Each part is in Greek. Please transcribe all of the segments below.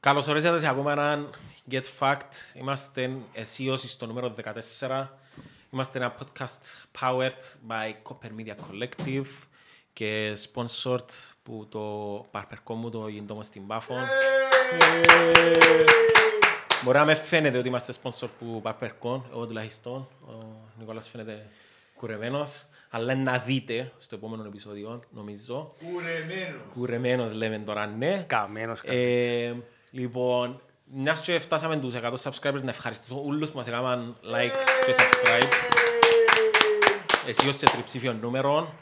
Καλώς ορίσατε σε ακόμα έναν Get Fact. Είμαστε αισίως στο νούμερο 14. Είμαστε ένα podcast powered by Copper Media Collective και sponsored που το παρπερκό μου το γιντόμο στην Πάφο. Μπορεί να με φαίνεται ότι είμαστε sponsor που παρπερκό, εγώ τουλάχιστον. Ο Νικόλας φαίνεται κουρεμένος, αλλά να δείτε στο επόμενο επεισόδιο, νομίζω. Κουρεμένος. Κουρεμένος λέμε τώρα, ναι. Καμένος Ε, λοιπόν, μιας και φτάσαμε τους 100 subscribers, να ευχαριστήσω όλους που μας έκαναν like και subscribe. Εσύ ως σε τριψήφιο νούμερο.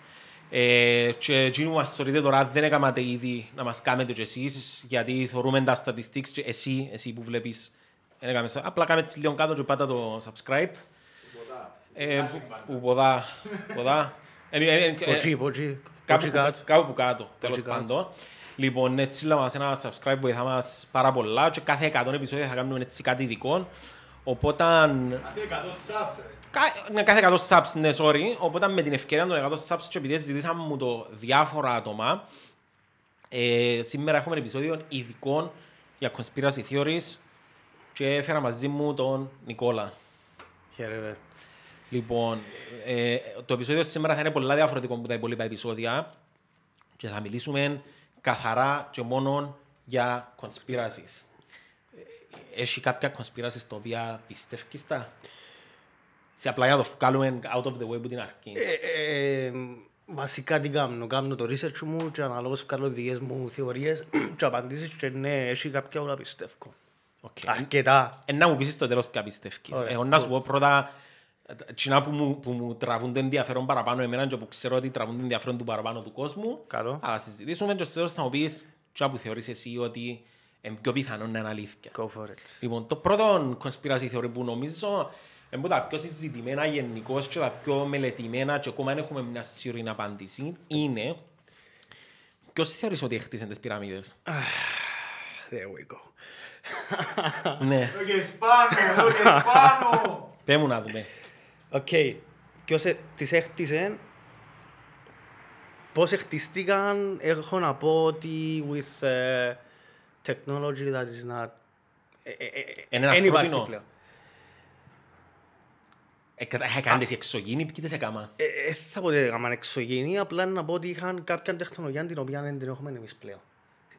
Ε, και εκείνοι που μας θεωρείτε τώρα δεν έκανατε ήδη να μας κάνετε και εσείς, γιατί θεωρούμε τα statistics και εσύ, εσύ που βλέπεις, δεν έκαμε, απλά κάνετε λίγο κάτω και πάτα το subscribe. Ε, που- που ποδά, ποδά. Ε, ε, ε, ε, Ποτσί, ποτσί, Κάπου, ποτσί που- κάτω. κάπου που κάτω, τέλος κάτω. πάντων. Λοιπόν, έτσι λέμε μας ένα subscribe βοηθά μας πάρα πολλά και κάθε 100 επεισόδια θα κάνουμε έτσι κάτι ειδικό. Οπότε, Αυτή 100 subs ρε. κα- ναι, κάθε 100 subs, ναι, sorry. Οπότε με την ευκαιρία των 100 subs και επειδή ζητήσαμε μου το διάφορα άτομα, ε, σήμερα έχουμε ένα επεισόδιο ειδικό για conspiracy theories και έφερα μαζί μου τον Νικόλα. Χαίρετε. Λοιπόν, ε, το επεισόδιο σήμερα θα είναι πολλά διαφορετικό από τα υπόλοιπα επεισόδια και θα μιλήσουμε καθαρά και μόνο για conspiracies. Ε, Έχει κάποια conspiracies τα οποία πιστεύεις τα; Σε απλά για να το βγάλουμε out of the way που την αρχή. Ε, ε, Βασικά τι κάνω, κάνω το research μου και αναλόγως βγάλω δικές μου θεωρίες και απαντήσεις και ναι, έχει κάποια όλα πιστεύω. Οκ. Αρκετά. Ε, να μου πεις στο τέλος ποια πιστεύεις. Ωραία. Εγώ να σου πω πρώτα τζείνα που μου, που μου τραβούν το ενδιαφέρον παραπάνω εμένα και που ξέρω ότι τραβούν το ενδιαφέρον του παραπάνω του κόσμου Καλό. θα συζητήσουμε και στο τέλος θα μου πεις τζείνα που θεωρείς εσύ ότι είναι πιο πιθανό να είναι αλήθεια. Go for it. Λοιπόν, το πρώτο conspiracy theory που νομίζω είναι από τα πιο συζητημένα γενικώς και τα πιο μελετημένα και ακόμα δεν έχουμε μια σίγουρη απάντηση είναι ποιος θεωρείς ότι έχτισε τις πυραμίδες. There we go. ναι, Εδώ και σπάνω, εδώ και σπάνω. πέ μου να δούμε. Οκ. Ποιος ε- τις έχτισε, πώς έχτιστηκαν, έχω να πω ότι with ε, technology that is not... ε, ε, ε, Είναι εν υπάρχει ανθρώπινο. πλέον. Είχα κάνει τις εξωγήινοι, ποιοι τις έκαμα. Ε, ε, θα πω ότι έκαναν εξωγήινη, απλά να πω ότι είχαν κάποια τεχνολογία την οποία δεν την έχουμε εμείς πλέον.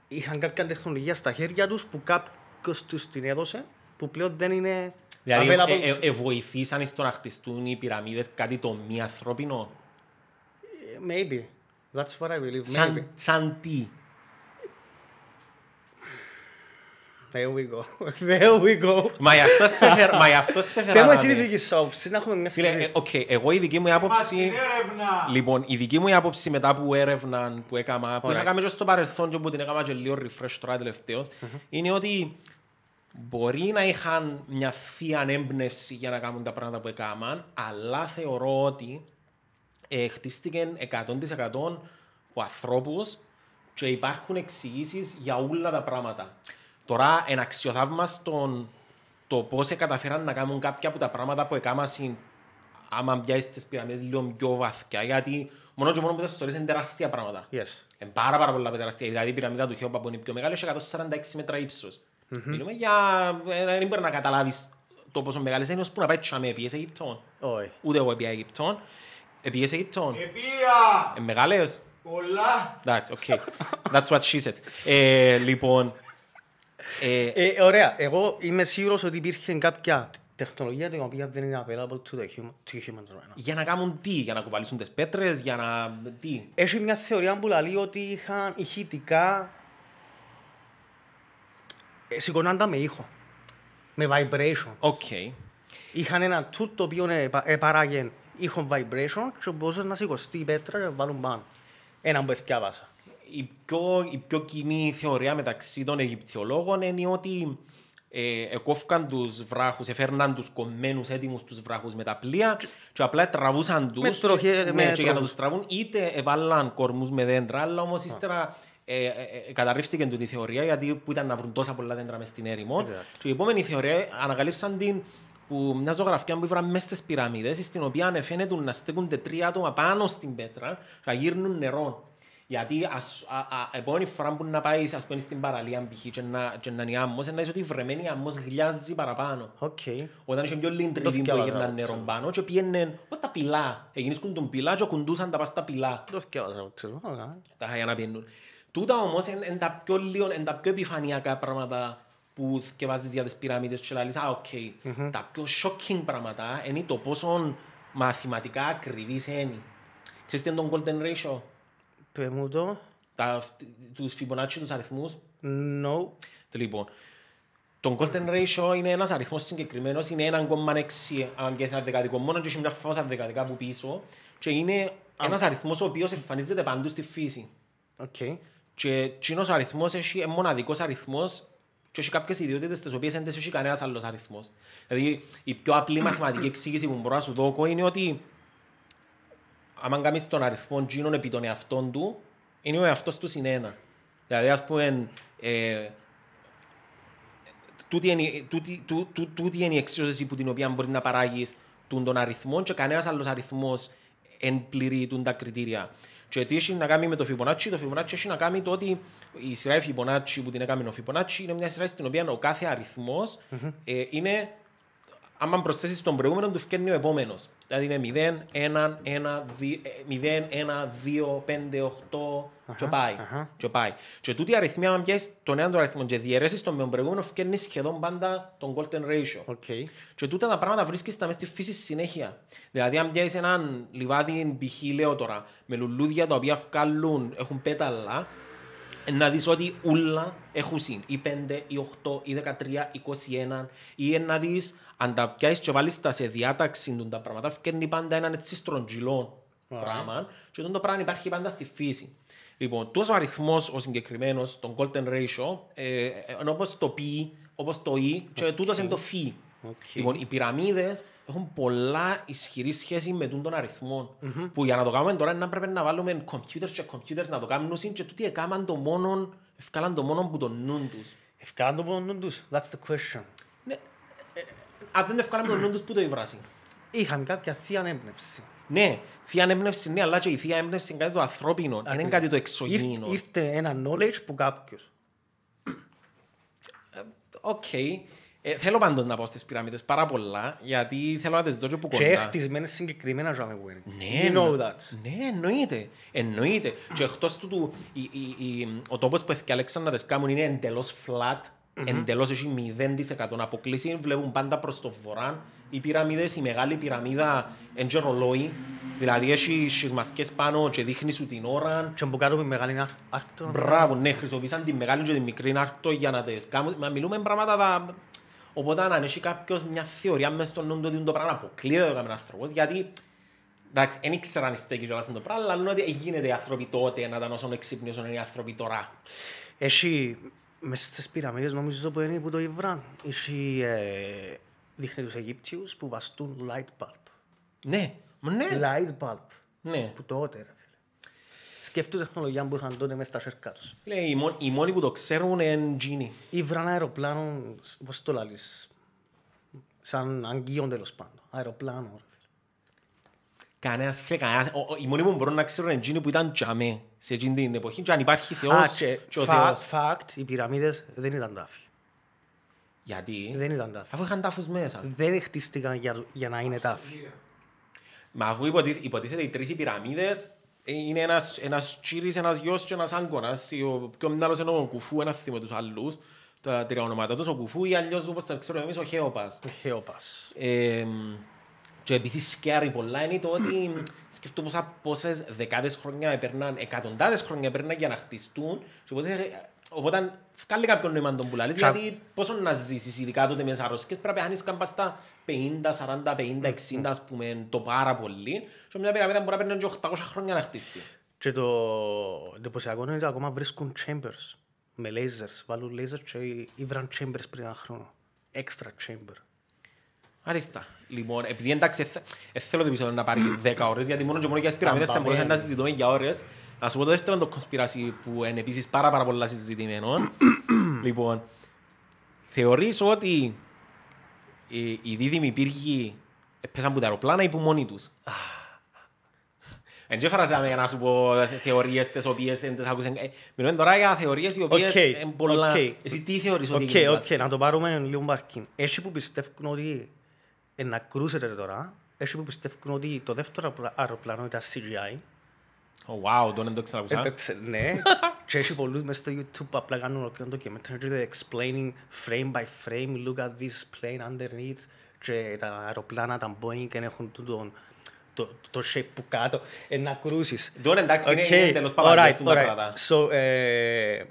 Είχαν κάποια τεχνολογία στα χέρια τους που κάποιος τους την έδωσε, που πλέον δεν είναι Δηλαδή, available. ε, ε, ε, βοηθήσαν στο να χτιστούν οι πυραμίδες κάτι το μη ανθρώπινο; Ε, Maybe. That's what I believe. Maybe. Σαν, σαν τι; There we go. There we go. Μα γι' αυτό σ' έφερα. Μα γι' αυτό σε Πες μου εσύ τη φέρα. δική σου άποψη, να έχουμε μια Φίλε, ε, συζήτηση. οκ, εγώ η δική μου Μας άποψη... την έρευνα. Λοιπόν, η δική μου άποψη μετά που έρευνα που έκανα, που Ωραία. είχα κάνει και στο παρελθόν και που την έκανα και λίγο refresh τώρα τελευταίως, είναι ότι μπορεί να είχαν μια θεία έμπνευση για να κάνουν τα πράγματα που έκαναν, αλλά θεωρώ ότι ε, χτίστηκε 100% από ανθρώπους και υπάρχουν εξηγήσεις για όλα τα πράγματα. Τώρα, ένα αξιοθαύμαστο το πώς καταφέραν να κάνουν κάποια από τα πράγματα που έκαναν άμα πιάσεις τις πυραμίδες λίγο πιο βαθιά, γιατί μόνο και μόνο που τις ιστορίες είναι τεράστια πράγματα. Yes. Είναι πάρα πάρα πολλά τεράστια. Δηλαδή η πυραμίδα του Χέοπα που είναι η πιο μεγάλη έχει 146 μέτρα ύψος. Μιλούμε για... ε, Δεν μπορεί να καταλάβεις το πόσο μεγάλες είναι, ώσπου να πάεις τζιαμέ, πήγες Αίγυπτον. Όχι. Ούτε εγώ πήγα Αίγυπτον. Ε, πήγες Αίγυπτον. Επήα. Ε, μεγάλες. Πολλά. Εντάξει, οκ. That's what she said. Ε, λοιπόν... ε, Ε, ωραία. Εγώ είμαι σίγουρος ότι υπήρχε κάποια τεχνολογία την οποία δεν είναι available to the human, to humans right now. για να κάνουν τι, για να κουβαλήσουν τις πέτρες, για να... τι; Έχει μια θεωρία που λέει ότι είχαν ηχητικά ε, σηκώναν τα με ήχο. Με vibration. Οκ. Είχαν ένα tool το οποίο επα- επαράγε ήχο vibration και μπορούσες να σηκωστεί η πέτρα και να βάλουν πάνω. Ένα που εθκιάβασα. η πιο, η πιο κοινή θεωρία μεταξύ των Αιγυπτιολόγων είναι ότι ε, εκόφκαν τους βράχους, έφερναν τους κομμένους έτοιμους τους βράχους με τα πλοία και απλά τραβούσαν τους Με τροχέ- και, με ναι, και για να τροχούς. τους τραβούν είτε έβαλαν κορμούς με δέντρα αλλά όμως ύστερα ε, ε, ε, καταρρίφθηκε τούτη η θεωρία γιατί που ήταν να βρουν τόσα πολλά δέντρα μες στην έρημο Exactly. και η επόμενη θεωρία ανακαλύψαν την που μια ζωγραφιά που ήβραν μέσα στις πυραμίδες στην οποία φαίνεται να στέκονται τρία άτομα πάνω στην πέτρα και να γύρνουν νερό. Γιατί ας, α, α, επόμενη φορά που να πάεις ας πούμε, στην παραλία π.χ. και να, και να είναι άμμος, να είσαι ότι η βρεμένη άμμος γλιάζει παραπάνω. Οκ. Όταν είχε πιο λίγο Το τριβή που θκιάβαζα, έγιναν το νερό ξέρω. πάνω και πήγαινε ως τα πυλά. Εγινήσκουν τον πυλά και κουντούσαν τα πας στα πυλά. Το θκιάβαζα, ξέρω. Οκ. Τα χαγιά να πιένουν. Τούτα όμως είναι τα πιο λίγο, είναι τα πιο επιφανειακά πράγματα που θκιαβάζεις για τις πυραμίδες και λαλείς, α, οκ. Τα πιο shocking πράγματα είναι το πόσο μαθηματικά ακριβείς είναι. Ξέρεις τι είναι το golden ratio, Πες μου το. τα, τους Fibonacci, τους αριθμούς. No. Λοιπόν, το golden ratio είναι ένας αριθμός συγκεκριμένος, είναι 1,6 αν πιάσεις ένα δεκαδικό μόνο και έχει μια φόρτσα δεκαδικά από πίσω και είναι ένας αριθμός ο οποίος εμφανίζεται παντού στη φύση. Οκ. Και εκείνος ο αριθμός έχει είναι μοναδικός αριθμός και έχει κάποιες ιδιότητες τις οποίες δεν τις έχει κανένας άλλος αριθμός. Δηλαδή, η πιο απλή μαθηματική εξήγηση που μπορώ να σου δώσω είναι ότι άμα κάνεις τον αριθμό τζείνον επί τον εαυτόν του, είναι ο εαυτός του συν ένα. Δηλαδή, ας πούμε, ε, τούτη είναι, τούτη, τού, τού, τούτη είναι η εξίσωση που την οποία μπορεί να παράγεις τούντον αριθμό και κανένας άλλος αριθμός εν πληρεί τούντα κριτήρια. Και τι έχει να κάνει με το Fibonacci, το Fibonacci έχει να κάνει το ότι η σειρά η Fibonacci που την έκαμε ο Fibonacci είναι μια σειρά στην οποία ο κάθε αριθμός ε, είναι άμα προσθέσεις τον προηγούμενο τους φκαίνει ο επόμενος. Δηλαδή είναι 0, 1, 1, 2, 0, 1, 2, 5, 8 και πάει. αχα. Και πάει. Και τούτοι οι αριθμοί, άμα πιάσεις τον έναν τον αριθμό και διαιρέσεις τον με τον προηγούμενο, φκαίνει σχεδόν πάντα τον golden ratio. Οκ. Και τούτα τα πράγματα βρίσκεις τα μέσα στη φύση συνέχεια. Δηλαδή, αν πιάσεις έναν λιβάδι, π.χ. λέω τώρα, με λουλούδια τα οποία βγάλουν, έχουν πέταλα, να δεις ότι ούλα έχουν συν. Ή 5, ή 8, ή 13, ή 21. Ή να δεις, αν τα πιάσεις και βάλεις τα σε διάταξη του τα πράγματα, φκένει πάντα έναν έτσι στρογγυλό πράγμα. Και αυτό το πράγμα υπάρχει πάντα στη φύση. Λοιπόν, τόσο ο αριθμός ο συγκεκριμένος, τον golden ratio, ε, ε, είναι όπως το π, όπως το e και τούτος είναι το φ. Οκ. Λοιπόν, οι πυραμίδες έχουν πολλά ισχυρή σχέση με τούντον αριθμόν. Που για να το κάνουμε τώρα να πρέπει να βάλουμε computers και computers να το κάνουν και τούτοι έκαναν το μόνο, εφκάλαν το μόνο που τον νουν τους. Εφκάλαν το μόνο τους. That's the question. Ναι, ε, ε, αν δεν το εφκάλαν 'που τον νουν τους, πού το ήβρασι. Είχαν κάποια θεία έμπνευση. Ναι, θεία έμπνευση, ναι, αλλά και η θεία έμπνευση είναι κάτι το ανθρώπινο, δεν είναι Ακριβώς. κάτι το Ήρθ- εξωγήινο. Ήρθε ένα knowledge που κάποιος. Οκ. Ε, θέλω πάντως να πάω στις πυραμίδες πάρα πολλά, γιατί θέλω να τις δω και που Και κοντά. χτισμένες συγκεκριμένα ζάμε που είναι. Ναι, You know εννο- that. Ναι, εννοείται. Εννοείται. Και εκτός του, του η, η, η, ο τόπος που έφτιαξαν να τις κάνουν είναι εντελώς flat, εντελώς έχει 0% αποκλήση. Βλέπουν πάντα προς το βορρά. Οι πυραμίδες, η μεγάλη πυραμίδα είναι και ρολόι. Δηλαδή έχει σχισμαθικές πάνω και δείχνει σου την ώρα. Και που κάτω με μεγάλη άρ- άρκτο. Μπράβο, ναι, χρησιμοποίησαν τη μεγάλη και τη μικρή άρκτο για να τις κάνουν. Μα μιλούμε πράγματα τα... Οπότε αν έχει κάποιος μια θεωρία μέσα στο νου του ότι το πράγμα αποκλείεται το έκαμε άνθρωπος, γιατί εντάξει, δεν ήξερα αν στέκει κιόλας το πράγμα, αλλά λένε ότι γίνεται οι άνθρωποι τότε να ήταν όσο εξύπνοι όσο είναι οι άνθρωποι τώρα. Έχει μες στις πυραμίδες νομίζω που είναι που το Ιβράν. Έχει ε, δείχνει τους Αιγύπτιους που βαστούν light bulb. Ναι, μα ναι, Light bulb. ναι. Που τότε ρε φίλε. Σκέφτου τεχνολογία που είχαν τότε μες στα σέρκα τους. Λέει, οι, μόνοι, οι μόνοι που το ξέρουν είναι Gini. Ήβραν αεροπλάνο, πώς το λαλείς, σαν αγγείον τέλος πάντων. Αεροπλάνο. ρε φίλε. Κανένας, φίλε, κανένας, ο, ο, οι μόνοι που μπορούν να ξέρουν είναι Gini που ήταν τζαμέ σε εκείνη την εποχή και αν υπάρχει Α, Θεός και και ο fa- Θεός. fact, οι πυραμίδες δεν ήταν τάφοι. Γιατί, Δεν ήταν τάφοι. αφού είχαν τάφους μέσα. Δεν χτίστηκαν για, για να είναι τάφοι. Μα αφού υποτίθ- υποτίθεται οι τρεις οι πυραμίδες ε, είναι ένας, ένας τσίρις, ένας γιος και ένας άγκωνας. Ο πιο μεγάλος είναι ο Κουφού, ένας θύμα τους άλλους. Τα τρία ονόματα τους, ο Κουφού ή αλλιώς όπως το ξέρουμε εμείς ο Χέοπας. Ο Χέοπας. Ε, και επίσης σκιάρει πολλά είναι το ότι σκεφτώ πόσα, πόσες δεκάδες χρόνια έπαιρναν, εκατοντάδες χρόνια έπαιρναν για να χτιστούν και οπότε, οπότε βγάλει κάποιον νόημα τον πουλάλης Τσα- γιατί πόσο να ζήσεις ειδικά τότε με τις αρρώσκες πρέπει να χάνεις κάμπα στα 50, 40, 50, 60 ας πούμε το πάρα πολύ και μια πυραμίδα μπορεί να παίρνει και 800 χρόνια να χτιστεί. Και το εντυπωσιακό είναι ότι ακόμα βρίσκουν chambers με lasers. Βάλουν lasers και ήβραν chambers πριν ένα χρόνο. Extra chamber. Μάλιστα. Λοιπόν, επειδή εντάξει, θε- ε, θέλω το επεισόδιο να πάρει 10 ώρες, γιατί μόνο και μόνο για τις πυραμίδες θα Αμπαμέν. μπορούσαμε να συζητούμε για ώρες. Να σου πω το δεύτερο το conspiracy που είναι επίσης πάρα πάρα πολλά συζητημένο. λοιπόν, θεωρείς ότι οι, οι δίδυμοι πύργοι πέσαν από τα αεροπλάνα ή που μόνοι τους; Εν και φράζαμε για να σου πω θεωρίες τις οποίες δεν τις άκουσαν. Ε, Μιλούμε τώρα για θεωρίες οι οποίες Οκ, είναι πολλά... οκ. Εσύ τι θεωρείς ότι Οκ, γίνεται; οκ, λάθος; να το πάρουμε λίγο παρκήν. Έχει που πιστεύουν ότι ε, να κρούσετε τώρα, έχει που πιστεύουν ότι το δεύτερο αεροπλα- αεροπλάνο ήταν CGI. Ω, Wow, τον δεν το ξανακούσα. Εντάξει, ναι. Και έχει πολλούς μες στο YouTube που απλά κάνουν ολόκληρο documentary explaining frame by frame, look at this plane underneath και τα αεροπλάνα, τα Boeing και έχουν τούτον- το, το shape που κάτω, ε, να κρούσεις. Τον εντάξει, είναι- Οκ, είναι τέλος παπαγιές alright, του τα alright. πράγματα. So, ε,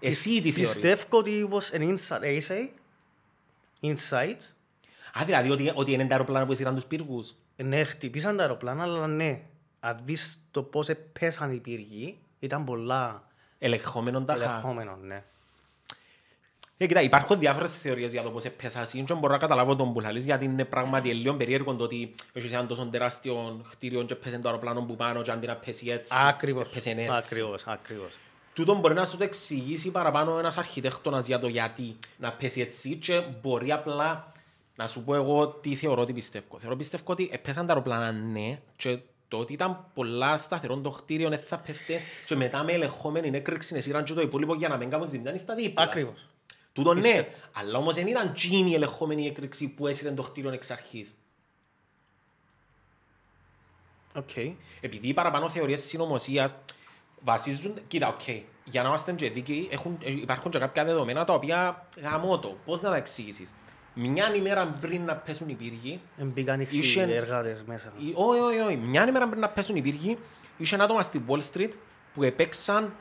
Εσύ τι θεωρείς; Πιστεύω ότι was an inside, ε, είσαι, inside, Α, δηλαδή ότι, ότι είναι τα αεροπλάνα που έσυραν τους πύργους. ναι, χτυπήσαν τα αεροπλάνα, αλλά ναι, αν δεις το πώς πέσαν οι πύργοι, ήταν πολλά Ελεγχόμενον τα χα. ελεγχόμενο, ναι. Ε, κοίτα, υπάρχουν διάφορες θεωρίες για το πώς έπαισα εσύ και μπορώ να καταλάβω τον που λαλείς γιατί είναι πράγματι λίγο περίεργο το ότι έχεις έναν τόσο τεράστιο κτίριο και πέσει το αεροπλάνο που πάνω και αντί να πέσει έτσι, Ακριβώς, έπεσε έτσι. ακριβώς, ακριβώς. Τούτο μπορεί να σου το εξηγήσει παραπάνω ένας αρχιτέκτονας για το γιατί να πέσει έτσι και μπορεί απλά να σου πω εγώ τι θεωρώ ότι πιστεύω. Θεωρώ πιστεύω ότι έπεσαν τα αεροπλάνα ναι και το ότι ήταν πολλά σταθερό το κτίριο δεν θα πέφτει και μετά με ελεγχόμενη έκρηξη εσύραν και το υπόλοιπο για να μην κάνουν ζημιά στα δίπλα. Ακριβώς. Τούτο ναι, Πιστεύω. αλλά όμως δεν ήταν τζείνη η ελεγχόμενη έκρηξη που έσυρε το κτίριο εξ αρχής. Οκ. Επειδή οι παραπάνω θεωρίες συνωμοσίας βασίζονται... Κοίτα, οκ, για να είμαστε και δίκαιοι, έχουν, ε, υπάρχουν και κάποια δεδομένα τα οποία γαμώ το. Πώς να τα εξηγήσεις; Μια ημέρα πριν να πέσουν οι πύργοι, Μπήκαν οι Είχε- φίλοι εργάτες μέσα. ή- όχι, όχι, όχι, μια ημέρα πριν να πέσουν οι πύργοι, είχε άτομα στη Wall Street που επέξαν,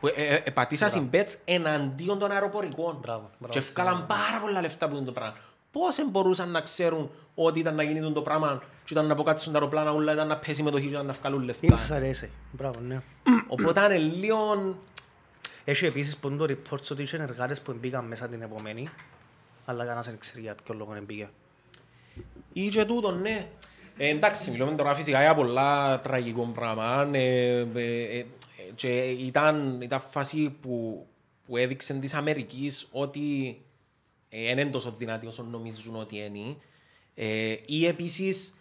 που ε, ε, ε, πατήσαν συμπέτς εναντίον των αεροπορικών. Μπράβο, μπράβο, Και ευκάλαν πάρα πολλά λεφτά που είναι το πράγμα. Πώς δεν μπορούσαν να ξέρουν ότι ήταν να γίνει το πράγμα και ήταν να αποκάτσουν τα αεροπλάνα, όλα ήταν να πέσει με το χέρι και ήταν να βγάλουν λεφτά. Inside essay. Μπράβο, ναι. Οπότε είναι λίγο... Έχει επίσης που είναι το report ότι είχε εργάτες που μπήκαν μέσα την επομένη, αλλά κανένας δεν ξέρει για ποιο λόγο δεν μπήκε. Ή και τούτο, ναι. Ε, εντάξει, μιλούμε τώρα φυσικά για πολλά τραγικό πράγμα. Ε, ε, ε, ε, και ήταν, ήταν φάση που, που έδειξε της Αμερικής ότι ε, δεν είναι τόσο δυνατή όσο νομίζουν ότι είναι. Ε, ή επίσης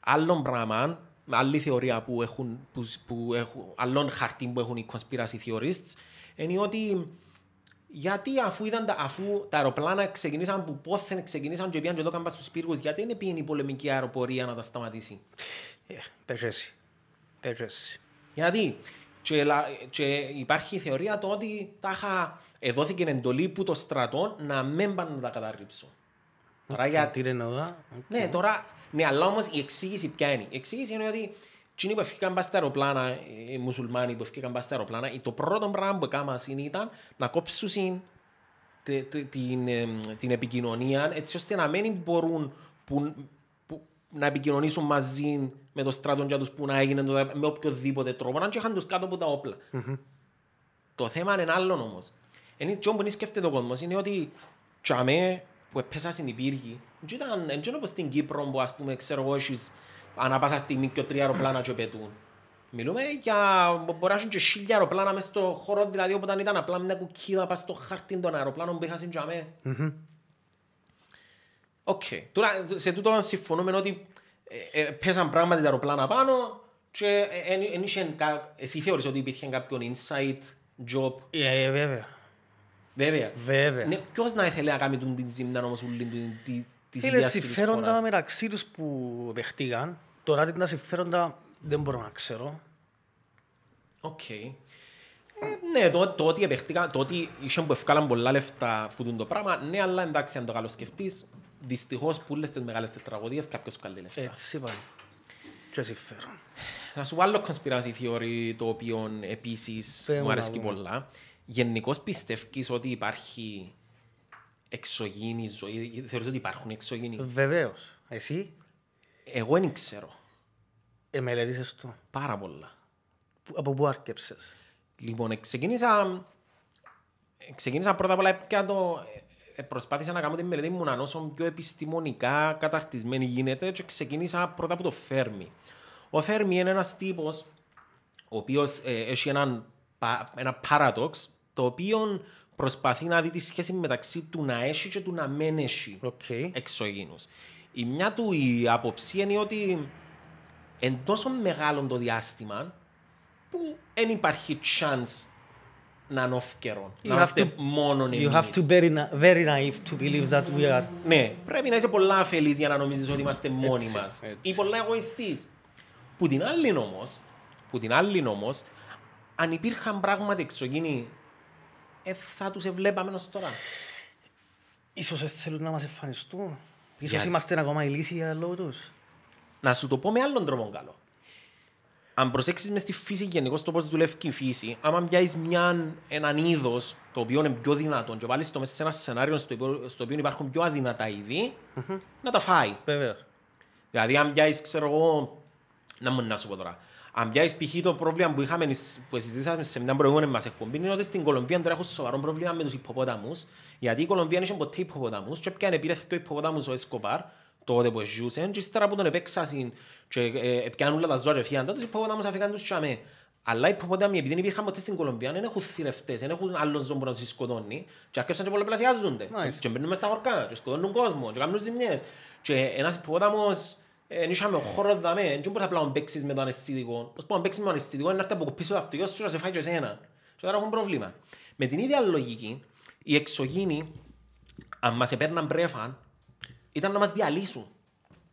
άλλον πράγμα, άλλη θεωρία που έχουν, που, που έχουν, άλλον χαρτί που έχουν οι conspiracy theorists, είναι ότι γιατί αφού, ήταν τα, αφού τα αεροπλάνα ξεκινήσαν που πόθεν ξεκινήσαν και πήγαν και το έκαναν στους πύργους, γιατί δεν πήγαινε η πολεμική αεροπορία να τα σταματήσει; Ε, πες εσύ. Πες εσύ. Γιατί; Και, λα- και υπάρχει η θεωρία το ότι τάχα εδόθηκε εντολή που το στρατό να μην πάνε να τα καταρρύψουν. Τώρα για... Τι είναι εδώ. Ναι, τώρα, ναι, αλλά όμως η εξήγηση ποια είναι. Η εξήγηση είναι ότι εκείνοι που έφυγαν πας στα αεροπλάνα, οι μουσουλμάνοι που έφυγαν πας στα αεροπλάνα, το πρώτο πράγμα που έκαναν ήταν να κόψουν τε- τε- την, εμ, την επικοινωνία έτσι ώστε να μην μπορούν που, που, να επικοινωνήσουν μαζί με το στράτο για τους που να έγινε το, με οποιοδήποτε τρόπο, να και είχαν τους κάτω από τα όπλα. Το θέμα είναι άλλο όμως. Είναι και που σκέφτεται ο κόσμος είναι ότι τσάμε που έπαισα στην υπήργη δεν ήταν δεν είναι όπως στην Κύπρο που ας πούμε ξέρω εγώ έχεις ανά πάσα στιγμή και τρία αεροπλάνα και πετούν. Μιλούμε για μπορεί να έχουν και χίλια αεροπλάνα μες στο χώρο δηλαδή όπου ήταν απλά μια κουκκίδα πας στο χάρτη των αεροπλάνων που είχαν τσάμε. Οκ. Τώρα σε τούτο συμφωνούμε ότι ε, ε, πέσαν πράγματι τα αεροπλάνα πάνω και ε, εν- εν είχε κα- εσύ θεωρείς ότι υπήρχε κάποιον inside job; Ε, βέβαια. Βέβαια. Βέβαια. Ναι, ποιος να ήθελε να κάνει τον την ζημιά όμως ούλη την- τη- της Είναι ιδέας και της συμφέροντα χώρας. μεταξύ τους που παιχτήκαν. Τώρα τι είναι τα συμφέροντα δεν μπορώ να ξέρω. Οκ. Ε, ναι, το, το ότι επαιχτήκαν, το ότι είχαν που ευκάλαν πολλά λεφτά που τούν το πράγμα, ναι, αλλά εντάξει, αν το καλοσκεφτείς, δυστυχώς που όλες τις μεγάλες τις τραγωδίες κάποιος βγάλει λεφτά. Έτσι πάει. Και συμφέρον. Να σου βάλω conspiracy theory το οποίο επίσης Πες μου μου να αρέσει δούμε. πολλά. Γενικώς πιστεύεις ότι υπάρχει εξωγήινη ζωή, θεωρείς ότι υπάρχουν εξωγήινοι; Βεβαίως. Εσύ; Εγώ δεν ξέρω. ε, μελετήσες το. Πάρα πολλά. Που- Από πού άρκεψες; Λοιπόν, ξεκίνησα, ξεκίνησα πρώτα απ' όλα πια το, ε, προσπάθησα να κάνω τη μελέτη μου να είναι όσο πιο επιστημονικά καταρτισμένη γίνεται και ξεκίνησα πρώτα από το Φέρμι. Ο Φέρμι είναι ένας τύπος ο οποίος ε, έχει έναν, πα- ένα paradox το οποίο προσπαθεί να δει τη σχέση μεταξύ του να έχει και του να μην έχει Οκ. εξωγήινους. Η μια του η άποψη είναι ότι εν τόσο μεγάλο το διάστημα που δεν υπάρχει chance να είναι off-καιρό. You Να have είμαστε to- μόνο You εμείς. have to be very, na- very naive to believe that we are. Ναι, πρέπει να είσαι πολλά αφελής για να νομίζεις ότι είμαστε μόνοι Έτσι, μας. έτσι. Ή πολλά εγωιστής. Που την άλλη όμως, που την άλλη όμως, αν υπήρχαν πράγματι εξωγήινοι, ε, θα τους εβλέπαμε ως τώρα. Ίσως δεν θέλουν να μας εμφανιστούν. Ίσως Γιατί; είμαστε ακόμα ηλίθια λόγω τους. Να σου το πω με άλλον τρόπο καλό. Αν προσέξεις μες στη φύση γενικώς το πώς δουλεύει η φύση, άμα πιάσεις μιαν, έναν είδος το οποίο είναι πιο δυνατό και βάλεις το μέσα σε ένα σενάριο στο οποίο, στο οποίο υπάρχουν πιο αδυνατά είδη, να τα φάει. Βέβαιως. Δηλαδή, αν πιάσεις, ξέρω εγώ, να μου να σου πω τώρα. Αν πιάσεις π.χ. το πρόβλημα που, είχαμε, που συζητήσαμε σε μια προηγούμενη μας εκπομπή είναι ότι στην Κολομβία τώρα έχουν σοβαρό πρόβλημα με τους υποπόταμους γιατί η Κολομβία δεν είχε ποτέ υποπόταμους και πιάνε πήρε δύο υποπόταμους ο Εσκοπάρ τότε που ζούσαν και ύστερα που τον επέξασαν και ε, πιάνουν όλα τα ζώα και φύγαν τους υποπόταμους αφήκαν τους τσάμε. Αλλά οι υποπόταμοι επειδή δεν υπήρχαν ποτέ στην Κολομβία δεν έχουν θηρευτές, δεν έχουν άλλον ζώο που να τους σκοτώνει και άρχισαν και πολλαπλασιάζονται. Nice. Και μπαίνουν μες στα χορκά και σκοτώνουν κόσμο και κάνουν ζημιές. Και ένας υποπόταμος Εν είχαμε ο χώρος δαμέ, δεν μπορείς απλά να παίξεις με το αναισθητικό. Πώς να παίξεις με το αναισθητικό είναι να έρθει από πίσω το αυτοκίνητο σου να σε φάει και εσένα. Και τώρα έχουν πρόβλημα. Με την ίδια λογική, οι εξωγήινοι, αν μας επέρναν πρέφα, ήταν να μας διαλύσουν.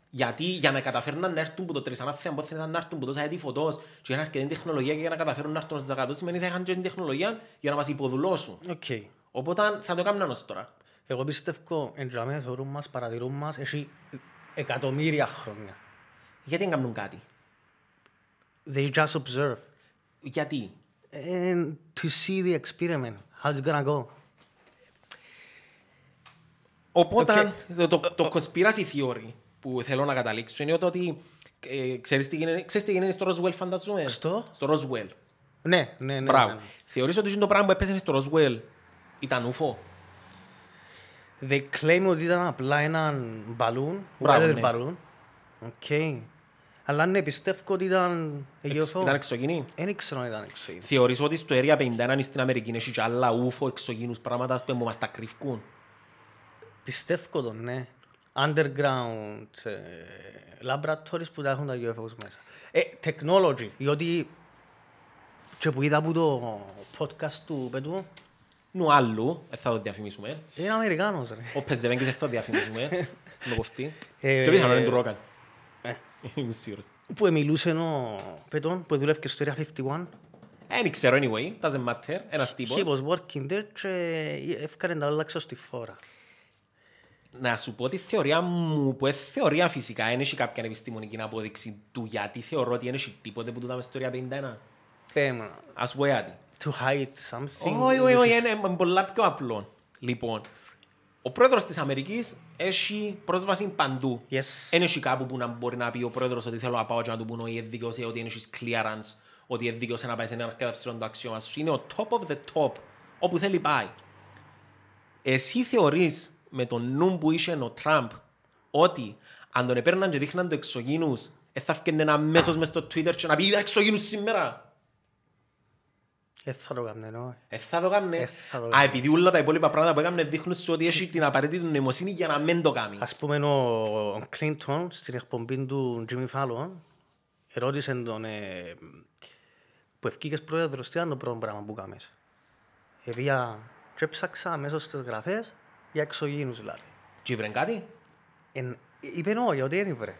Γιατί για να καταφέρναν να έρθουν που το τρισανάθεμαν που θέλουν να έρθουν που τόσα έτη φωτός και είχαν αρκετή τεχνολογία και για να καταφέρουν να έρθουν στους 100 σημαίνει θα είχαν και την τεχνολογία για να μας υποδουλώσουν. Οκ. Οπότε θα το έκαναν ως τώρα. Εγώ πιστεύω εν τζιαμέ θεωρούν μας, παρατηρούν μας, έχει εκατομμύρια χρόνια. Γιατί δεν κάνουν κάτι; They just observe. Γιατί; And to see the experiment, how it's gonna go. Οπότε το, το, το conspiracy theory που θέλω να καταλήξω είναι ότι ε, ξέρεις, τι γίνεται, ξέρεις τι γίνεται στο Roswell φανταζούμε. Στο; Στο Roswell. Ναι, ναι, ναι. Μπράβο. ναι. Θεωρείς ότι το πράγμα που έπεσε στο Roswell ήταν ούφο; They claim ότι ήταν απλά έναν balloon, Μπράβο, weather ναι. balloon. Οκ. Αλλά ναι, πιστεύω ότι ήταν Εξ- UFO. Ήταν εξωγενή. Δεν ήξερα αν ήταν εξωγήινο. Θεωρείς ότι στο Area 51 στην Αμερική έχει και άλλα ούφο εξωγενούς πράγματα που μας τα κρυφκούν; Πιστεύω το, ναι. Underground ε, laboratories που τα έχουν τα UFOs μέσα. Ε, technology, διότι και που είδα από το podcast του Πέτου, Νου άλλου, δεν θα το διαφημίσουμε. είναι Αμερικάνος ρε. Ο Πεζεβέγκης δεν θα το διαφημίσουμε. Να κοφτεί. Ε, Και πιθανόν είναι του Ρόκαν. Ε, Είμαι σίγουρος. που μιλούσε ο Πέτον που δούλευε και στο Area 51. Δεν ξέρω anyway, doesn't matter, ένας He τύπος. was working there και έφκανε τα όλα έξω στη φόρα. Να σου πω τη θεωρία μου, που είναι θεωρία φυσικά, δεν έχει κάποια επιστημονική απόδειξη του γιατί θεωρώ ότι δεν έχει τίποτε που του δάμε στο 51. Πέμε, Ας πω κάτι. To hide something. Όχι, όχι, which όχι, is- είναι πολλά πιο απλό. Λοιπόν, ο πρόεδρος της Αμερικής έχει πρόσβαση παντού. Yes. Δεν έχει κάπου που να μπορεί να πει ο πρόεδρος ότι θέλω να πάω και να του πούνε ότι είναι δίκαιος ή ότι έχεις clearance, ότι είναι δίκαιος να πάει σε ένα αρκετά ψηλό το αξίωμα σου. Είναι ο top of the top, όπου θέλει πάει. Εσύ θεωρείς με τον νου που είχε ο Τραμπ ότι αν τον επέρναν και δείχναν το εξωγήνους, ε, θα έφτιανε αμέσως μες στο Twitter και να πει είδα εξωγήνους σήμερα. Δεν θα το κάνουν, όχι. Ε, θα το κάμνε. Ε, θα το Α, κάμνε. επειδή όλα τα υπόλοιπα πράγματα που έκαμνε δείχνουν σου ότι έχει την απαραίτητη νοημοσύνη για να μην το κάνει. Ας πούμε ο Κλίντον στην εκπομπή του Jimmy Fallon ερώτησε τον ε, που ευκήκες πρόεδρος τι είναι το πρώτο πράγμα που κάμες. Επία και έψαξα αμέσως στις γραφές για εξωγήινους δηλαδή. Και ήβρεν κάτι; Εν, είπε όχι, ότι δεν ήβρε.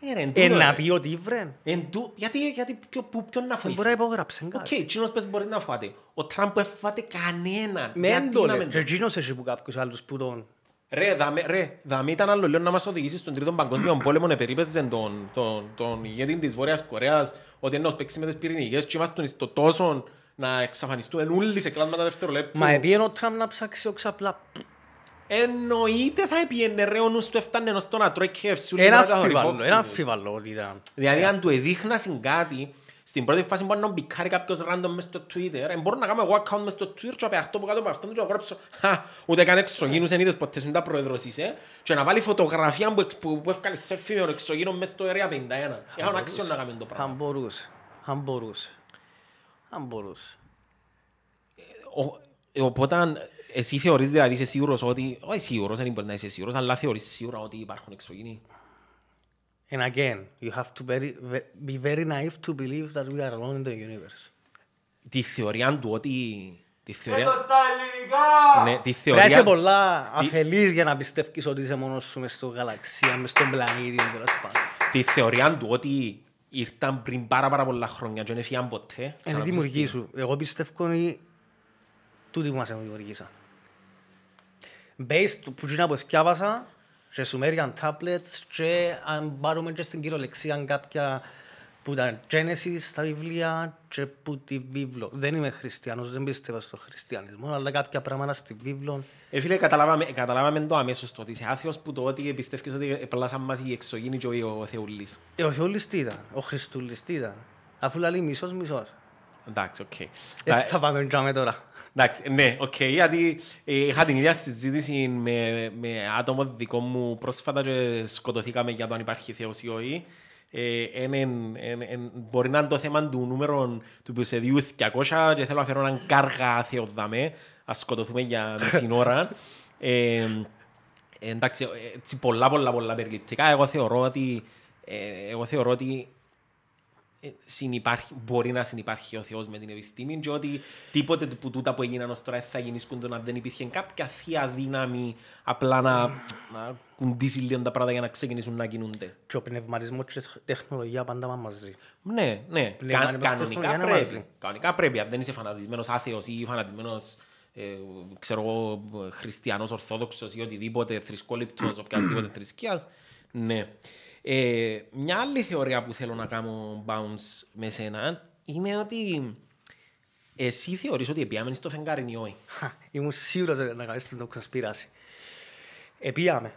Ε, ρε, εν Ε, τούτο, να ρε. πει ότι ήβρε. Εν τού- Γιατί, γιατί, ποιο, που, ποιον να Δεν μπορεί να φοηθεί. υπογράψει Οκ, κάτι. εκείνος πες μπορεί να φάτε. Ο Τραμπ που έφατε κανέναν. Με Γιατί έντολε. να μην Και το- εκείνος έχει που κάποιους άλλους που τον... Ρε, δαμε, ρε, δαμε ήταν άλλο λίγο να μας οδηγήσει στον τρίτο παγκόσμιο πόλεμο να περίπεζε τον, τον, τον ηγέτη της Βόρειας Κορέας ότι είναι να παίξει με τις πυρηνικές και είμαστε στο τόσο να εξαφανιστούν όλοι σε κλάσματα δευτερολέπτου. Μα επίεν ο Τραμπ να ψάξει ξαπλά. Εννοείται θα έπιενε ρε ο νους του έφτανε ως το να τρώει KFC. Ένα ούλοι αμφιβάλλω, καθορυφόξους. ένα αμφιβάλλω ότι ήταν. Δηλαδή αν του εδείχνασαν κάτι, στην πρώτη φάση μπορεί να μπικάρει κάποιος random μες στο Twitter. Ε, μπορώ να κάνω εγώ account μες στο Twitter και να παιχτώ από κάτω από αυτόν και να γράψω «Χα, ούτε καν εξωγήνους εν είδες ποτέ σου τα πρόεδρος είσαι» και να βάλει φωτογραφία που, εξ- που, που έφκαλες selfie με τον εξωγήνο μες στο Area 51. Έχουν άξιο να κάνουν το Αν πράγμα. μπορούσε. Αν μπορούσε. Αν μπορούσε. Ο- ε, Οπότε εσύ θεωρείς δηλαδή είσαι σίγουρος ότι, όχι σίγουρος, δεν μπορεί να είσαι σίγουρος, αλλά θεωρείς σίγουρα ότι υπάρχουν εξωγήνοι. And again, you have to very, ve- be very naive to believe that we are alone in the universe. Τη θεωρία του ότι... Τη Πες θεωρία... το στα ελληνικά. Ναι, τη Πρέπει να είσαι θεωρία... πολλά αφελής για να πιστεύεις ότι είσαι μόνος σου μες στο γαλαξία, μες στον πλανήτη, τέλος πάντων. Τη θεωρία του ότι ήρθαν πριν πάρα πάρα πολλά χρόνια και δεν έφυγαν ποτέ. Είναι Ξαναπείς δημιουργή τι. σου. Εγώ πιστεύω ότι τούτοι που μας δημιουργήσαν. Based που γίνα που θυκιάβασα και Sumerian tablets και αν πάρουμε και στην κυριολεξία κάποια που τα Genesis στα βιβλία και που τη βίβλο. Δεν είμαι χριστιανός, δεν πιστεύω στο χριστιανισμό, αλλά κάποια πράγματα στη βίβλο Ε, φίλε, καταλάβαμε, καταλάβαμε το αμέσως το ότι είσαι άθεος που το ότι πιστεύεις ότι επλάσαν μας οι εξωγήινοι και ο ο Θεούλης. Ε, ο Θεούλης τι ήταν, ο Χριστούλης τι ήταν, αφού λέει μισός μισός. Εντάξει, οκ. Δεν Ε, θα πάμε τζιαμέ τώρα. Εντάξει, ναι, οκ, γιατί ε, είχα την ίδια συζήτηση με, με άτομο δικό μου πρόσφατα και σκοτωθήκαμε για το αν υπάρχει Θεός ή όχι. Ε, εν- εν- εν- εν- μπορεί να είναι το θέμα του νούμερου του επεισοδίου 200 και θέλω να φέρω έναν κάργα θεοδαμέ, ας σκοτωθούμε για μισή ώρα. Ε, εντάξει, ε, έτσι πολλά πολλά πολλά περιληπτικά. Εγώ θεωρώ ότι, ε, εγώ θεωρώ ότι ε, συνυπάρχει, μπορεί να συνυπάρχει ο Θεός με την επιστήμη και ότι τίποτε που τούτα που έγιναν ως τώρα δεν θα γεννήσκονται αν δεν υπήρχε κάποια θεία δύναμη απλά να, να κουντήσει λίγο τα πράγματα για να ξεκινήσουν να κινούνται. Και ο πνευματισμός και η τεχνολογία πάντα πάνε μαζί. Ναι, ναι, Πλέον κα, αν κανονικά είμαστε στο πρέπει. μαζί. Κανονικά πρέπει, αν δεν είσαι φανατισμένος άθεος ή φανατισμένος ε, ξέρω εγώ, χριστιανός, ορθόδοξος ή οτιδήποτε, θρησκόληπτος, οποιασδήποτε θρησκείας, ναι. Ε, μια άλλη θεωρία που θέλω να κάνω bounce με σένα είναι ότι εσύ θεωρείς ότι επιάμενε στο φεγγάρι ή όχι; Χα, Ήμουν σίγουρος ότι να κάνεις την κονσπίραση. Επίαμε.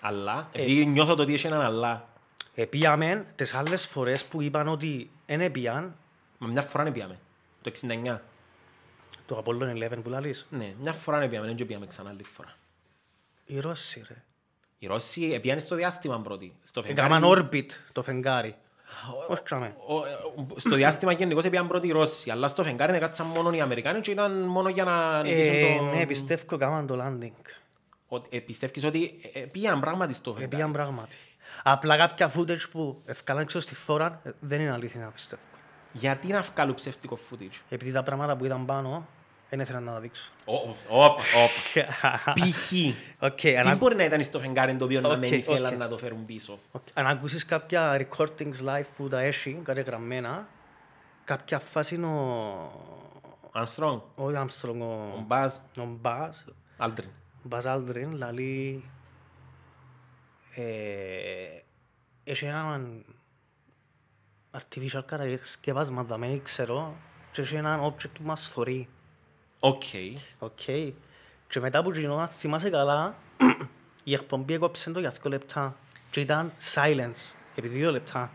Αλλά, επειδή νιώθω το ότι έχει έναν αλλά, Επίαμε τις άλλες φορές που είπαν ότι δεν επίαν μα μια φορά επιάμε. Το 69. το Apollo 11 που λαλείς. Ναι, μια φορά επιάμε, δεν επιάμε ξανά άλλη φορά. Οι Ρώσοι ρε. Οι Ρώσοι επιάνε στο διάστημα πρώτοι. Στο φεγγάρι- Έκαναν orbit το φεγγάρι. Ως τσάμε. Ο- ε, στο διάστημα γενικώς έπιαν πρώτοι οι Ρώσοι, αλλά στο φεγγάρι δεν κάτσαν μόνο οι Αμερικάνοι και ήταν μόνο για να νικήσουν Ε, το... Ναι, πιστεύω έκαναν το landing. Ότι- ε, πιστεύεις ότι ε, ε, πήγαν πράγματι στο φεγγάρι. Επίαν πράγματι. Απλά κάποια footage που ευκάλαν ξέρω στη φόρα ε, δεν είναι αλήθεια πιστεύω. Γιατί να βγάλουν ψεύτικο footage; Επειδή τα πράγματα που ήταν πάνω δεν ήθελα να τα δείξω. Όπα, όπα, όπα. Π.χ. Οκ, Τι αν, μπορεί να ήταν στο φεγγάρι το οποίο να Οκ, μην ήθελαν οκ. να το φέρουν πίσω; οκ, αν ακούσεις κάποια recordings live που τα έχει, κάτι γραμμένα, κάποια φάση είναι ο... Armstrong, Ο Armstrong, ο ο... Buzz, Ο Buzz, Aldrin. Buzz Aldrin, λαλεί... Ε, έχει έναν artificial κατασκευάσμα, δεν ξέρω, και έχει έναν object που μας θωρεί. Οκ. Οκ. Και μετά που γινόταν, θυμάσαι καλά, η εκπομπή έκοψε το για δύο λεπτά. Και ήταν silence, επί δύο λεπτά.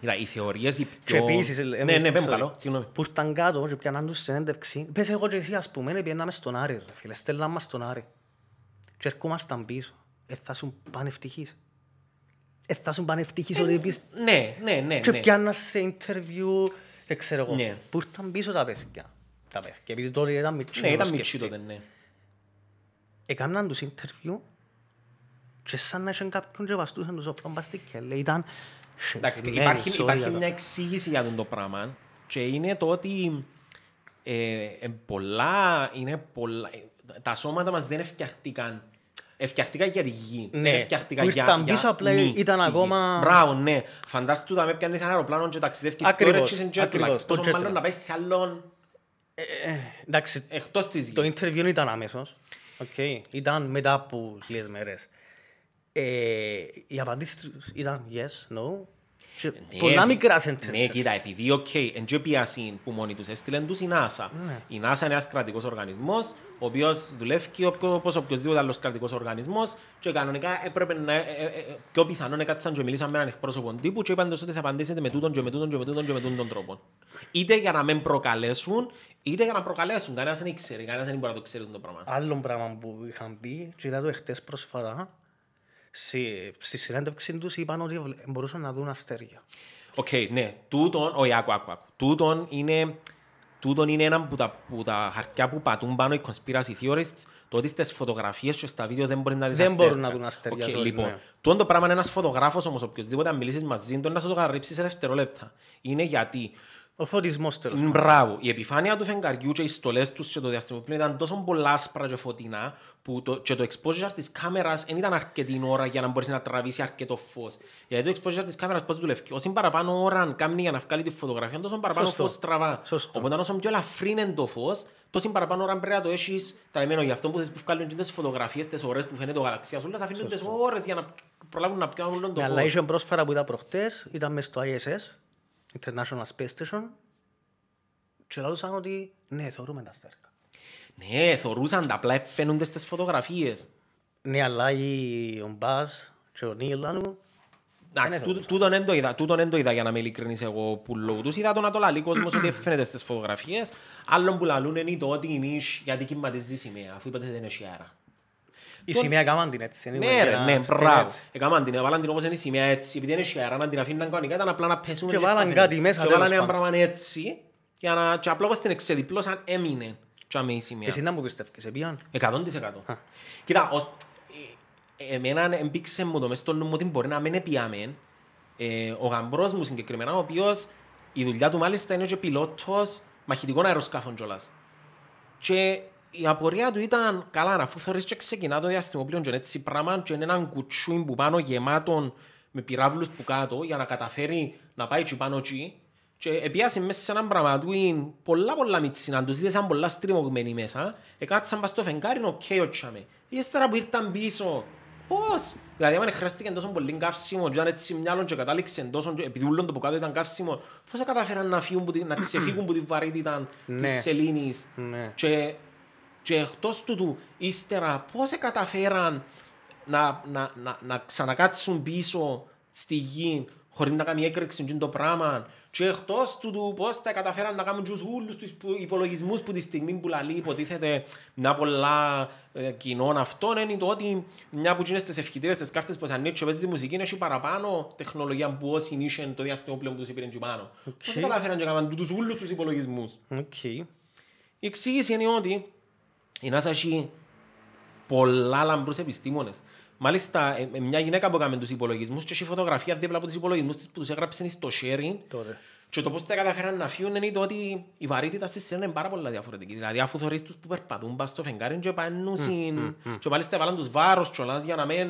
Κοίτα, οι θεωρίες οι Και πιο... επίσης, ε, Ναι, ναι, πέμ sorry, καλό, συγγνώμη. Που ήρθαν κάτω και πιάναν τους συνέντευξη. Πες εγώ και εσύ ας πούμε, πήγαιναμε στον Άρη ρε φίλε, στέλναν μας στον Άρη. Και ερχόμασταν πίσω. Ε, θα σου πάνε ευτυχείς. Ε, θα σου πάνε ευτυχείς ότι πεις Ναι, ναι, ναι, και ναι. πιάννα σε interview, δεν ξέρω εγώ. Ναι. Που ήρθαν πίσω τα παιδιά. Τα παιδιά, επειδή τότε ήταν μητσί. Ναι, να ήταν το μητσί σκεφτεί. τότε, ναι. Έκαναν τους interview και σαν να είχαν κάποιον και βαστούσαν τους όπλων πας στη κελέ. Ήταν Εντάξει, σεσμένοι, υπάρχει, sorry υπάρχει για το- μια εξήγηση για αυτό το πράγμα και είναι το ότι ε, ε, πολλά, είναι πολλά, ε, τα σώματα μας δεν ευκαιχτήκαν Ευκαιχτήκαν για τη γη. Ναι, δεν ευκαιχτήκαν που για, ήρθαν για πίσω, απλά μη ήταν στη γη. ακόμα- Μπράβο, ναι. Φαντάσου τα με πιάνεις ένα αεροπλάνο και ταξιδεύεις Ακριβώς, τώρα και είσαι jet lag. ακριβώς, το Πόσο jet μάλλον lag. να πάεις σε άλλον Εντάξει, εκτός της το γης. interview ήταν αμέσως. Okay. Ήταν μετά από λίγες μέρες. Ε, οι απαντήσεις τους ήταν yes, no. Και Ναι, πολλά επει- μικρά sentences. Ναι, κοίτα, επειδή, οκ, εν και επήασιν που μόνοι τους έστειλαν τους η NASA. Ναι. Η NASA είναι ένας κρατικός οργανισμός, ο οποίος δουλεύει οπιο- όπως οποιοσδήποτε άλλος κρατικός οργανισμός και κανονικά έπρεπε να, ε, ε, ε, πιο πιθανόν έκατσαν και μιλήσαν με έναν εκπρόσωπο τύπου και είπαν τους ότι θα απαντήσετε με τούτον και με τούτον και με τούτον και με τούτον τον τρόπο. Είτε για να μην προκαλέσουν, είτε για να προκαλέσουν. Κανένας δεν ξέρει, κανένας δεν μπορεί να το ξέρει το πράγμα. Άλλο πράγμα που είχαν πει, και είδα το εχθές πρόσφατα, στη, στη συνέντευξη τους είπαν ότι βλε- μπορούσαν να δουν αστέρια. Οκ, ναι. Τούτον, όχι, άκου, άκου, άκου. Τούτον είναι τούτον είναι ένα που τα, που τα χαρτιά που πατούν πάνω οι conspiracy theorists, το ότι στις φωτογραφίες και στα βίντεο δεν μπορεί να δεις Δεν αστέρκα. μπορούν να δουν αστέρια Οκ, τώρα, λοιπόν, ναι. τούτο το πράγμα είναι ένας φωτογράφος όμως, οποιοςδήποτε αν μιλήσεις μαζί του, να σου το καρύψει σε δευτερόλεπτα. Είναι γιατί Ο φωτισμός τέλος. πάντων. Μπράβο. Η επιφάνεια του φεγγαριού και οι στολές τους και το διαστημόπλαιο ήταν τόσο πολλά άσπρα και φωτεινά που το, και το exposure της κάμερας δεν ήταν αρκετή ώρα για να μπορέσει να τραβήσεις αρκετό φως. Γιατί το exposure της κάμερας πώς δουλεύει; Όσο παραπάνω ώρα κάνει για να βγάλει τη φωτογραφία, τόσο παραπάνω Σωστό. φως τραβά. Σωστό. Οπότε όσο πιο ελαφρύ είναι το φως, τόσο παραπάνω ώρα πρέπει να το έχεις τραβημένο. Γι' αυτό που θες που βγάλουν και τις φωτογραφίες, τις ώρες που φαίνεται ο γαλαξίας, όλα θα αφήνουν τις ώρες για να προλάβουν να πιάνουν όλο το Ναι, αλλά φως. είχε πρόσφατα που ήταν προχτές, ήταν μες στο ISS, International Space Station, και λαλούσαν ότι ναι, θεωρούμε τα αστέρκα. Ναι, θωρούσαν τα απλά φαίνονται στις φωτογραφίες. Ναι, αλλά η- ο Μπάζ και ο Νίλ λαλούν, Εντάξει, Δεν τούτο- τούτον δεν το είδα, τούτον δεν το είδα για να είμαι ειλικρινής εγώ που λόγω τους. Είδα το να το λαλεί κόσμος ότι φαίνεται στις φωτογραφίες. Άλλον που λαλούν είναι το ότι εμείς γιατί κυματίζει η σημαία, αφού είπατε δεν έχει αέρα. Η σημαία κάμαν την έτσι. anyway, Ναι για ρε, να ναι, φαίνεται μπράβο. έτσι. Έκαναν την, έβαλαν την όπως είναι η σημαία έτσι, επειδή δεν έχει αέρα να την αφήνουν κανονικά, ήταν απλά να πέσουμε Και θα βάλαν φαίνεται. κάτι μέσα, Και βάλαν τέλος ένα πάντων. πράγμα έτσι, για να, και απλά όπως την εξεδιπλώσαν έμεινε. Και άμε η σημαία. Εσύ να μου πιστεύεις, επίαν. Εκατόν της εκατό. Κοίτα, ως, ε, εμένα εμπήξε μου το μες στο νου μου ότι μπορεί να μην επιάμε. Ε, ο γαμπρός μου συγκεκριμένα, ο οποίος η δουλειά του μάλιστα είναι και πιλότος μαχητικών αεροσκάφων κιόλας. Και η απορία του ήταν καλά, αφού θεωρείς και ξεκινά το διαστημόπλαιο και είναι έτσι πράγμα και είναι έναν κουτσούιν που πάνω γεμάτον με πυράβλους που κάτω για να καταφέρει να πάει και πάνω εκεί και επιάσει μέσα σε έναν πράγμα του είναι πολλά πολλά μητσίνα, τους είδες σαν πολλά στριμωγμένοι μέσα εκάτσαν πας στο φεγγάρι, οκ, ότσαμε. Ύστερα που ήρθαν πίσω, πώς; Δηλαδή, άμα χρειάστηκε τόσο πολύ καύσιμο και ήταν έτσι μυαλό και κατάληξε τόσο, και επειδή ούλον το που κάτω ήταν καύσιμο, πώς καταφέραν να, φύγουν, που τη- να ξεφύγουν από τη βαρύτητα Ναι. της σελήνης Ναι. και, και εκτός τούτου, ύστερα πώς καταφέραν να, να, να, να ξανακάτσουν πίσω στη γη χωρίς να κάνει έκρηξη και το πράγμα και εκτός τούτου πώς τα καταφέραν να κάνουν τους όλους τους υπο- υπολογισμούς που τη στιγμή που λαλεί υποτίθεται μια πολλά ε, κοινών αυτών είναι το ότι μια που είναι στις ευχητήρες στις κάρτες που σαν και παίζεις μουσική έχει παραπάνω τεχνολογία που όσοι είχε το διαστημόπλαιο που τους είπαν και πάνω. Πώς τα καταφέραν και κάνουν τους όλους τους υπολογισμούς; Οκ. Η εξήγηση είναι ότι η NASA έχει πολλά λαμπρούς επιστήμονες. Μάλιστα, ε, ε, μια γυναίκα που έκαμε τους υπολογισμούς και έχει φωτογραφία δίπλα από τους υπολογισμούς της που τους έγραψε στο sharing Τότε. και το πώς τα καταφέραν να φύγουν είναι το ότι η βαρύτητα στη σειρά είναι πάρα πολλά διαφορετική. Δηλαδή, αφού θωρείς τους που περπατούν πας στο φεγγάρι και πάνε συν... Και μάλιστα βάλαν τους βάρος κιόλας για να μην,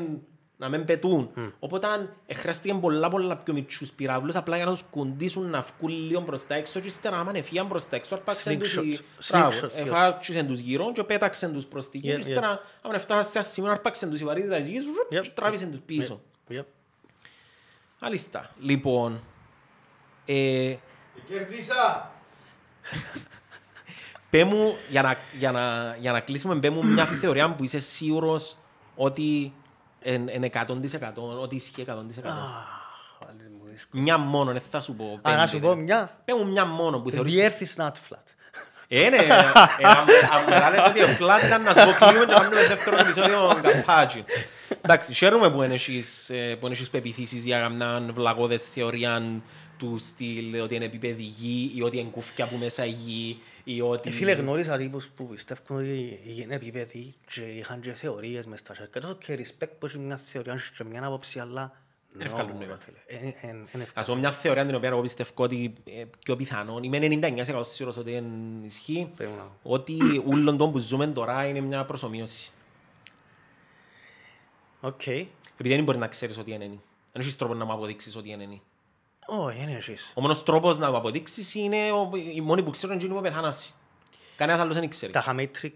να μην πετούν. Οπότε ε, χρειάστηκε πολλά πολλά πιο μικρούς πυράβλους απλά για να τους κουντήσουν να βγουν λίγο προς τα έξω και ύστερα άμα εφύγαν προς τα έξω αρπάξαν τους οι- Slingshot. Μπράβο, Slingshot, εφάξαν τους γύρω και πέταξαν τους προς τη γη Yeah, και ύστερα άμα φτάσαν σε ένα σημείο αρπάξαν τους η βαρύτητα της γης Yep. και τράβησαν τους πίσω. Yep. Μάλιστα. Λοιπόν, ε, Κερδίσα. Πέ μου, για να, για να, για να κλείσουμε, πέ μου μια θεωρία που είσαι σίγουρος ότι είναι 100% ότι ισχύει 100%. Αχ, βάλεις μου δύσκολο. Μια μόνο, δεν θα σου πω. Α, να πέντε, σου πω ρε. μια. Πέ μου μια μόνο που θεωρείς... The earth is not flat. Ε, ναι, ε, αν αν μου λες ότι φλάτ ήταν να σου πω κλείουμε και κάνουμε δεύτερο επεισόδιο καπάτσι. Εντάξει, χαίρομαι που έχεις, ε, που έχεις πεπιθήσεις για μια βλαγώδες θεωρία του στυλ ότι είναι επίπεδη γη ή ότι είναι κούφκια που μέσα η γη ή ότι... Ε, Φίλε, γνώρισα τύπους που πιστεύουν ότι η γη είναι επίπεδη και είχαν και θεωρίες μες στα σέρκα. Τόσο και respect που έχει μια θεωρία και μια άποψη, αλλά... Εν ευκάλουν no, νόημα. ρε φίλε. Εν- εν- εν Ας ευκάλουν. πω μια θεωρία την οποία εγώ πιστεύω ότι ε, πιο πιθανόν, είμαι 99% σίγουρος ότι δεν ισχύει, Πες μου να. ότι ούλον τούτον που ζούμε τώρα είναι μια προσομοίωση. Οκ. Επειδή δεν μπορεί να ξέρεις ότι είναι. Δεν έχεις τρόπο να μου αποδείξεις ότι είναι. Όχι, είναι εσείς. Ο μόνος τρόπος να μου αποδείξεις είναι ο- οι μόνοι που ξέρουν είναι εκείνοι που πεθάνασιν. Κανένας άλλος δεν ξέρει. Τα είχα Matrix.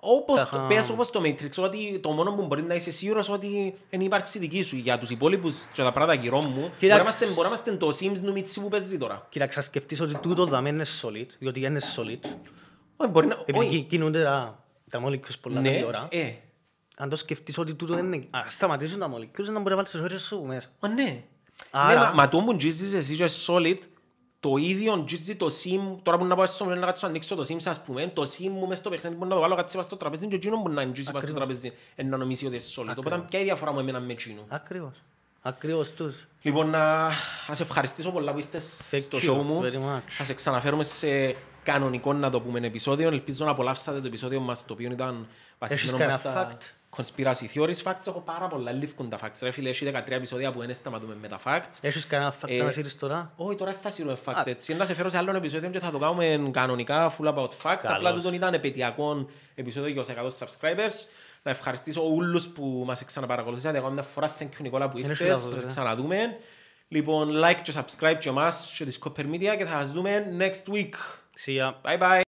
Όπως, τα είχα- πες όπως το Matrix, ότι το μόνο που μπορεί να είσαι σίγουρος ότι είναι η ύπαρξη δική σου. Για τους υπόλοιπους και τα πράγματα γύρω μου, μπορεί να είμαστε- μπορεί να είμαστε το Sims ενού μιτσή που παίζει τώρα. Κοίταξε, σκεφτείς ότι τούτος δαμέ είναι solid, διότι είναι solid. Όχι, μπορεί να... Επειδή όχι. κινούνται τα, τα molecules πολλά Ναι, γρήγορα. ε, Αν το σκεφτείς ότι τούτο είναι... Α, σταματήσουν τα molecules, να μπορεί να βάλεις τις ώρες σου μέσα. Μα ναι. Άρα- Ναι, μα, μα το που τζίζεις εσύ και solid, το ίδιο τζίζει το sim, τώρα που να πάω στο μελέτη να κάτσω να ανοίξω το sim σας πούμε, το sim μου μες στο παιχνίδι μπορεί να το βάλω κάτσε πας στο τραπέζι και εκείνο που να τζίζει πας στο τραπέζι εν να νομίσει ότι είναι solid. Οπότε ποια είναι η διαφορά μου εμένα με εκείνο. Ακριβώς. Ακριβώς τους. Λοιπόν, να να σε ευχαριστήσω πολλά που ήρθες Thank στο you show μου. very much. Θα σε ξαναφέρουμε σε κανονικό να το πούμε επεισόδιο. Ελπίζω να απολαύσατε το επεισόδιο μας το οποίο ήταν βασισμένο κανένα μας στα fact? Conspiracy theories facts. Έχω πάρα πολλά λήφκουν τα facts. Ρε φίλε, έχει 13 επεισόδια που δεν σταματούμε με τα facts. Έχεις κανένα fact Ε, να μας σύρεις τώρα; Όχι, τώρα δεν θα σύρουμε fact Α. έτσι. Να σε φέρω σε άλλον επεισόδιο και θα το κάνουμε κανονικά full about facts. Απλά Καλώς. τούτον ήταν επαιτειακό επεισόδιο για τους 100 subscribers. Να ευχαριστήσω όλους που μας ξαναπαρακολουθήσατε. Εγώ μια φορά thank you Νικόλα που Είναι σου ήρθες. λάθος, Θα σε ρε. ξαναδούμε. Λοιπόν, like και subscribe και εμάς και τη Copper Media και θα σας δούμε next week. See ya. Bye bye.